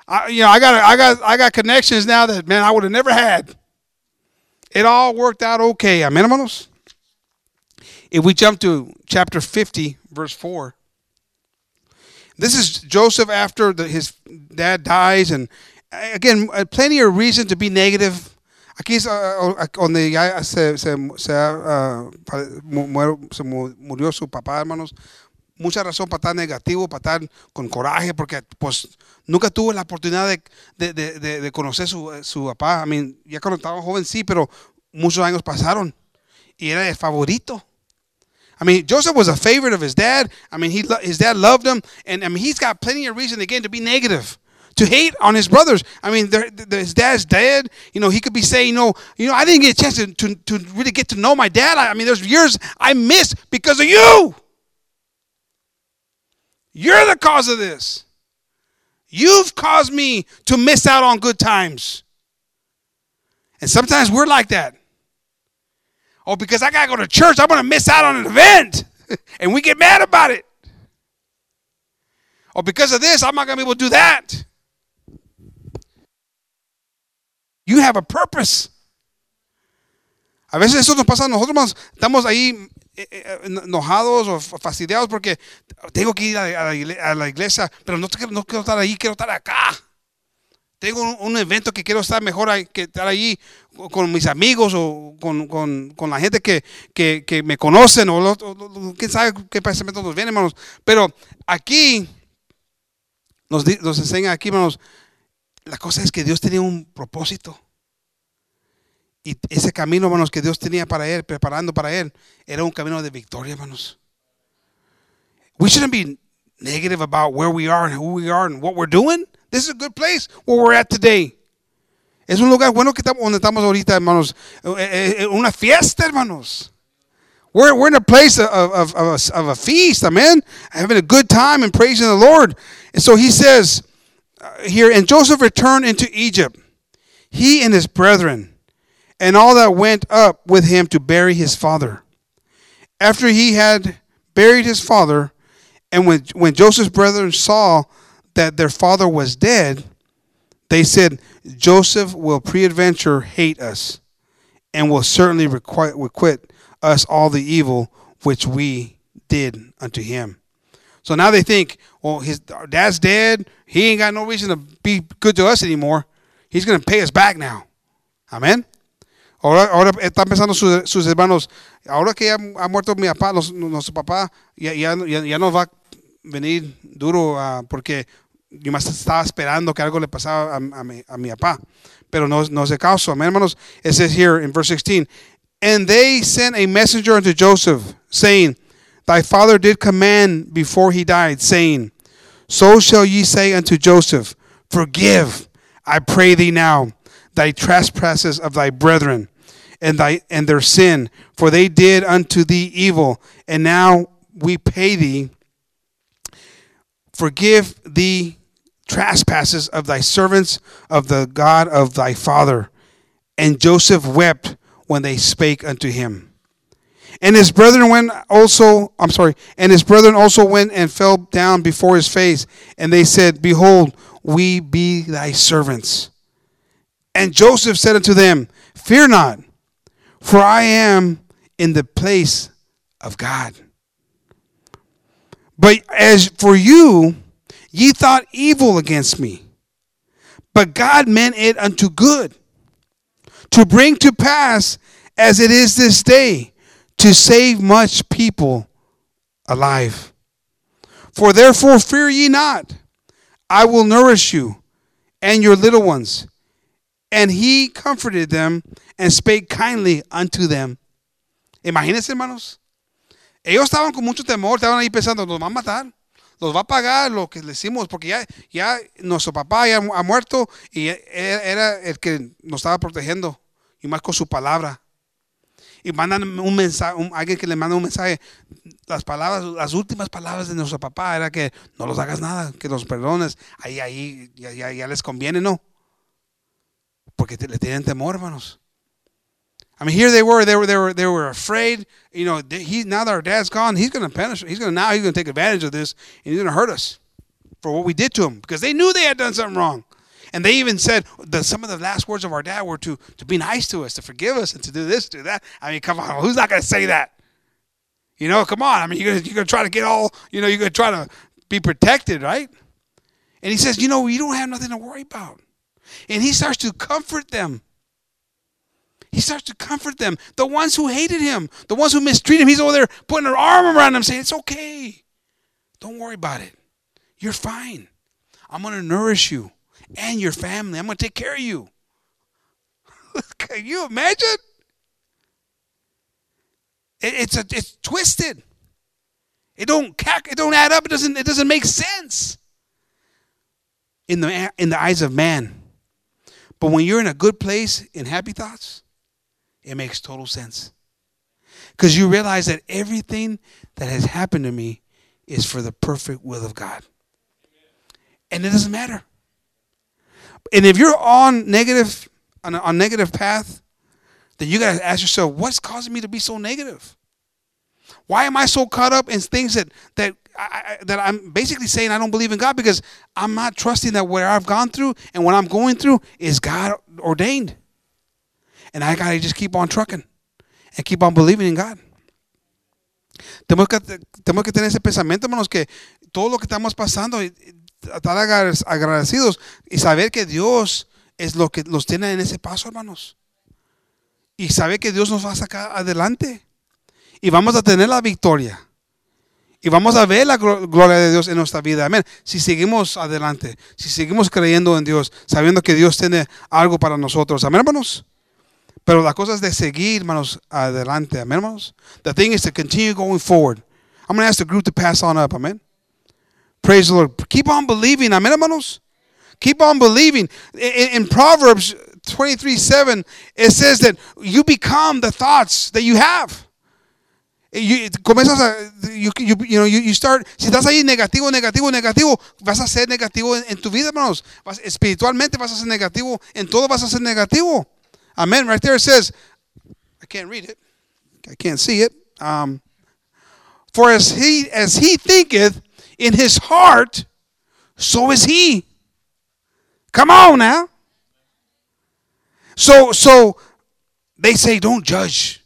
I, you know, I got I got I got connections now that man I would have never had. It all worked out okay. Amen, hermanos. If we jump to chapter 50, verse 4, this is Joseph after the, his dad dies, and again, uh, plenty of reason to be negative. Aquí es uh, donde ya se, se, se, uh, se murió su papá, hermanos. Mucha razón para estar negativo, para estar con coraje, porque pues nunca tuvo la oportunidad de, de, de, de conocer su, su papá. I mean, ya cuando estaba joven sí, pero muchos años pasaron. Y era el favorito. I mean, Joseph was a favorite of his dad. I mean, he his dad loved him, and I mean, he's got plenty of reason again to be negative, to hate on his brothers. I mean, they're, they're, his dad's dead. You know, he could be saying, you know, you know, I didn't get a chance to, to, to really get to know my dad. I, I mean, there's years I missed because of you. You're the cause of this. You've caused me to miss out on good times. And sometimes we're like that. Oh, because I got to go to church, I'm going to miss out on an event. and we get mad about it. Or because of this, I'm not going to be able to do that. You have a purpose. A veces eso nos pasa a nosotros, estamos ahí eh, eh, enojados o fastidiados porque tengo que ir a la iglesia, pero no quiero estar ahí, quiero estar acá. Tengo un, evento que quiero estar mejor que estar allí con mis amigos o con, con, con la gente que, que, que, me conocen o, quién sabe qué pensamientos nos vienen, hermanos. Pero aquí nos, nos enseña aquí, hermanos, la cosa es que Dios tenía un propósito. Y ese camino, hermanos, que Dios tenía para él, preparando para él, era un camino de victoria, hermanos. We shouldn't be negative about where we are and who we are and what we're doing. This is a good place where we're at today. Es un lugar bueno que estamos, donde estamos ahorita, hermanos. Eh, eh, eh, una fiesta, hermanos. We're, we're in a place of, of, of, a, of a feast, amen. Having a good time and praising the Lord. And so he says uh, here, and Joseph returned into Egypt, he and his brethren, and all that went up with him to bury his father. After he had buried his father, and when, when Joseph's brethren saw that their father was dead, they said, Joseph will peradventure hate us, and will certainly requite, us all the evil which we did unto him. So now they think, well, his dad's dead. He ain't got no reason to be good to us anymore. He's going to pay us back now. Amén. Ahora, ahora están pensando sus, sus hermanos, ahora que ya ha muerto mi papá, nuestro papá, ya, ya, ya, nos va a venir duro ah, porque yo más estaba esperando que algo le pasaba a, a mi, a mi papá. Pero no, no se caso. Amén, hermanos. It says here in verse 16, And they sent a messenger unto Joseph, saying, Thy father did command before he died, saying, So shall ye say unto Joseph, Forgive, I pray thee now, thy trespasses of thy brethren, and thy and their sin, for they did unto thee evil, and now we pay thee. Forgive thee trespasses of thy servants of the God of thy father. And Joseph wept when they spake unto him. And his brethren went also, I'm sorry, and his brethren also went and fell down before his face, and they said, Behold, we be thy servants. And Joseph said unto them, Fear not, for I am in the place of God. But as for you, ye thought evil against me, but God meant it unto good, to bring to pass as it is this day, to save much people alive. For therefore fear ye not, I will nourish you and your little ones. And he comforted them and spake kindly unto them. Imagínense, hermanos. Ellos estaban con mucho temor, estaban ahí pensando, nos van a matar, nos va a pagar lo que le hicimos, porque ya, ya nuestro papá ya ha muerto y era el que nos estaba protegiendo, y más con su palabra. Y mandan un mensaje, alguien que le manda un mensaje, las palabras, las últimas palabras de nuestro papá era que no los hagas nada, que los perdones, ahí, ahí, ya, ya, ya les conviene, ¿no? Porque le tienen temor, hermanos. I mean, here they were, they were, they were, they were afraid. You know, he now that our dad's gone, he's going to punish. He's going to now he's going to take advantage of this, and he's going to hurt us for what we did to him because they knew they had done something wrong. And they even said that some of the last words of our dad were to to be nice to us, to forgive us, and to do this, do that. I mean, come on, who's not going to say that? You know, come on. I mean, you're going you're going to try to get all. You know, you're going to try to be protected, right? And he says, you know, you don't have nothing to worry about. And he starts to comfort them. He starts to comfort them. The ones who hated him, the ones who mistreated him, he's over there putting an arm around them, saying, It's okay. Don't worry about it. You're fine. I'm going to nourish you and your family. I'm going to take care of you. Can you imagine? It, it's a, it's twisted. It don't it don't add up. It doesn't it doesn't make sense in the in the eyes of man. But when you're in a good place in happy thoughts, it makes total sense. Because you realize that everything that has happened to me is for the perfect will of God. And it doesn't matter. And if you're on negative on a, on negative path, then you got to ask yourself, what's causing me to be so negative? Why am I so caught up in things that that I, that I'm basically saying I don't believe in God because I'm not trusting that what I've gone through and what I'm going through is God ordained. And I got to just keep on trucking and keep on believing in God. Tenemos que, tenemos que tener ese pensamiento, hermanos, que todo lo que estamos pasando, estar agradecidos y saber que Dios es lo que los tiene en ese paso, hermanos. Y saber que Dios nos va a sacar adelante. Y vamos a tener la victoria. Y vamos a ver la gloria de Dios en nuestra vida. Amén. Si seguimos adelante, si seguimos creyendo en Dios, sabiendo que Dios tiene algo para nosotros. Amén, hermanos. Pero la cosa es de seguir, hermanos, adelante. Amén, hermanos. The thing is to continue going forward. I'm going to ask the group to pass on up. Amen. Praise the Lord. Keep on believing. Amén, hermanos. Keep on believing. In, in Proverbs 23 7, it says that you become the thoughts that you have. You, you, you, you, know, you, you start, si estás ahí negativo, negativo, negativo, vas a ser negativo en, en tu vida, hermanos. Vas, espiritualmente vas a ser negativo, en todo vas a ser negativo. Amen. Right there it says, I can't read it. I can't see it. Um, for as he as he thinketh in his heart, so is he. Come on now. So so they say don't judge.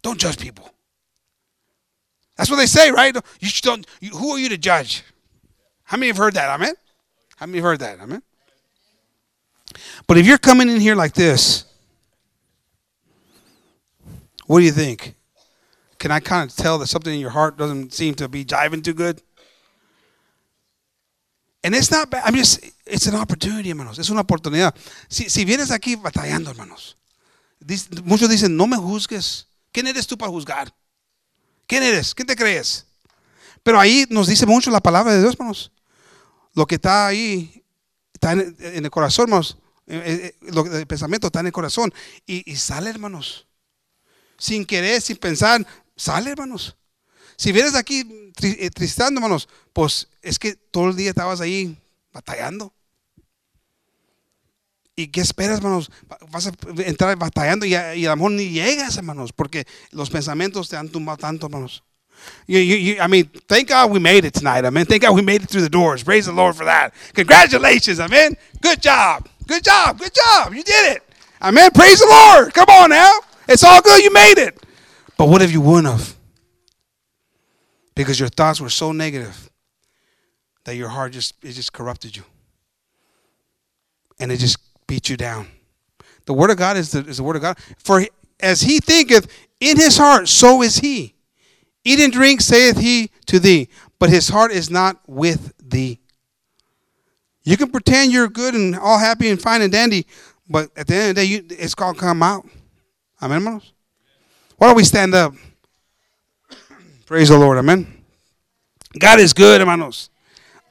Don't judge people. That's what they say, right? You don't. You, who are you to judge? How many have heard that? Amen. How many have heard that? Amen. But if you're coming in here like this, what do you think? Can I kind of tell that something in your heart doesn't seem to be jiving too good? And it's not bad. I'm just, it's an opportunity, hermanos. Es una oportunidad. Si, si vienes aquí batallando, hermanos. Muchos dicen, no me juzgues. ¿Quién eres tú para juzgar? ¿Quién eres? ¿Quién te crees? Pero ahí nos dice mucho la palabra de Dios, hermanos. Lo que está ahí, está en, el corazón, hermanos. Eh, eh, lo, el pensamiento está en el corazón. Y, y sale, hermanos. Sin querer, sin pensar, sale, hermanos. Si vienes aquí eh, tristando, hermanos, pues es que todo el día estabas ahí batallando. ¿Y qué esperas, hermanos? Vas a entrar batallando y a, y a lo mejor ni llegas, hermanos, porque los pensamientos te han tumbado tanto, hermanos. I mean, thank God we made it tonight. Amen. Thank God we made it through the doors. Praise the Lord for that. Congratulations. Amen. Good job. Good job. Good job. You did it. Amen. Praise the Lord. Come on now. It's all good. You made it. But what if you wouldn't have? Because your thoughts were so negative that your heart just it just corrupted you. And it just beat you down. The word of God is the, is the word of God. For as he thinketh in his heart, so is he. Eat and drink, saith he to thee, but his heart is not with thee. You can pretend you're good and all happy and fine and dandy, but at the end of the day, you, it's going to come out. Amen, hermanos? Why don't we stand up? Praise the Lord. Amen. God is good, hermanos.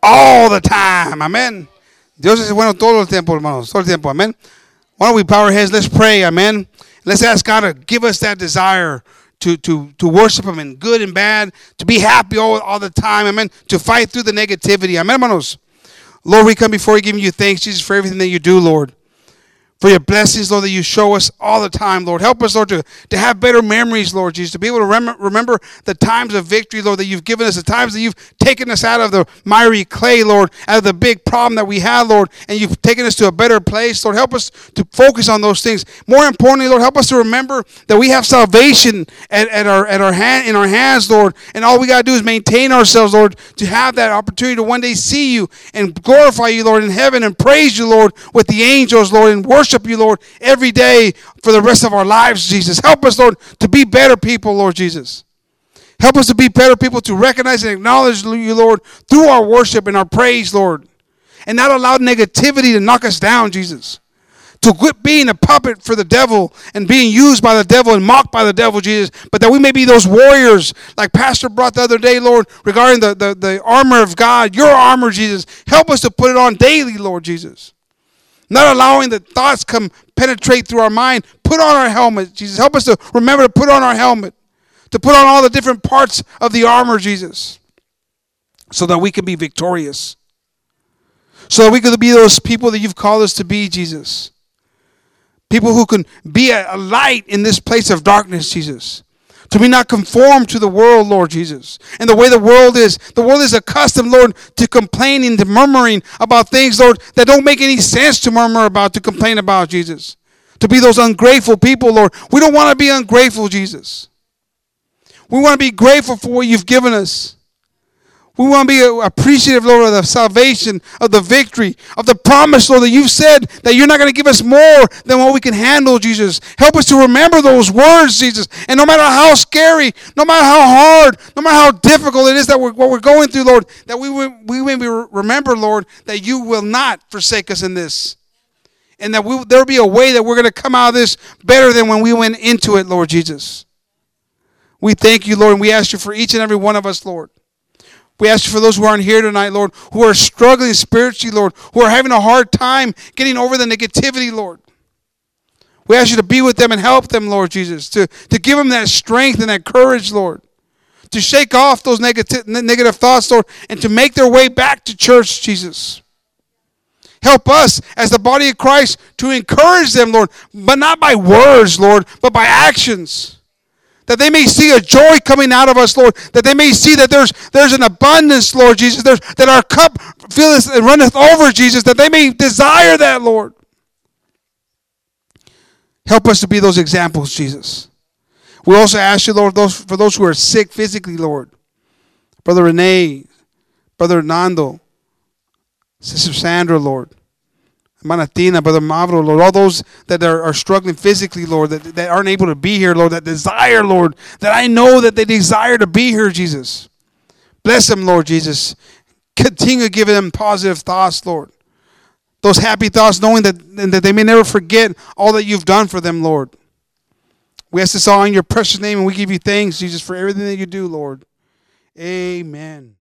All the time. Amen. Dios es bueno todo el tiempo, hermanos. Todo el tiempo. Amen. Why don't we bow our heads? Let's pray. Amen. Let's ask God to give us that desire to, to, to worship Him in good and bad, to be happy all, all the time. Amen. To fight through the negativity. Amen, hermanos. Lord, we come before you giving you thanks, Jesus, for everything that you do, Lord. For your blessings, Lord, that you show us all the time, Lord. Help us, Lord, to, to have better memories, Lord Jesus, to be able to rem- remember the times of victory, Lord, that you've given us, the times that you've taken us out of the miry clay, Lord, out of the big problem that we had, Lord, and you've taken us to a better place, Lord. Help us to focus on those things. More importantly, Lord, help us to remember that we have salvation at, at our at our hand in our hands, Lord, and all we gotta do is maintain ourselves, Lord, to have that opportunity to one day see you and glorify you, Lord, in heaven and praise you, Lord, with the angels, Lord, and worship you, Lord, every day for the rest of our lives, Jesus. Help us, Lord, to be better people, Lord Jesus. Help us to be better people to recognize and acknowledge you, Lord, through our worship and our praise, Lord. And not allow negativity to knock us down, Jesus. To quit being a puppet for the devil and being used by the devil and mocked by the devil, Jesus, but that we may be those warriors, like Pastor brought the other day, Lord, regarding the, the, the armor of God, your armor, Jesus. Help us to put it on daily, Lord Jesus. Not allowing the thoughts come penetrate through our mind. Put on our helmet, Jesus. Help us to remember to put on our helmet, to put on all the different parts of the armor, Jesus, so that we can be victorious. So that we can be those people that you've called us to be, Jesus. People who can be a, a light in this place of darkness, Jesus. To be not conformed to the world, Lord Jesus. And the way the world is, the world is accustomed, Lord, to complaining, to murmuring about things, Lord, that don't make any sense to murmur about, to complain about, Jesus. To be those ungrateful people, Lord. We don't want to be ungrateful, Jesus. We want to be grateful for what you've given us. We want to be appreciative, Lord, of the salvation, of the victory, of the promise, Lord, that you've said that you're not going to give us more than what we can handle, Jesus. Help us to remember those words, Jesus. And no matter how scary, no matter how hard, no matter how difficult it is that we're, what we're going through, Lord, that we, we may be- remember, Lord, that you will not forsake us in this. And that we, there will be a way that we're going to come out of this better than when we went into it, Lord Jesus. We thank you, Lord, and we ask you for each and every one of us, Lord. We ask you for those who aren't here tonight, Lord, who are struggling spiritually, Lord, who are having a hard time getting over the negativity, Lord. We ask you to be with them and help them, Lord Jesus, to, to give them that strength and that courage, Lord, to shake off those negative, negative thoughts, Lord, and to make their way back to church, Jesus. Help us as the body of Christ to encourage them, Lord, but not by words, Lord, but by actions. That they may see a joy coming out of us, Lord. That they may see that there's there's an abundance, Lord Jesus. There's, that our cup filleth and runneth over, Jesus. That they may desire that, Lord. Help us to be those examples, Jesus. We also ask you, Lord, those for those who are sick physically, Lord. Brother Renee, Brother Nando, Sister Sandra, Lord. Manatina, Brother Mavro, Lord, all those that are, are struggling physically, Lord, that, that aren't able to be here, Lord, that desire, Lord, that I know that they desire to be here, Jesus. Bless them, Lord Jesus. Continue giving them positive thoughts, Lord. Those happy thoughts, knowing that, that they may never forget all that you've done for them, Lord. We ask this all in your precious name, and we give you thanks, Jesus, for everything that you do, Lord. Amen.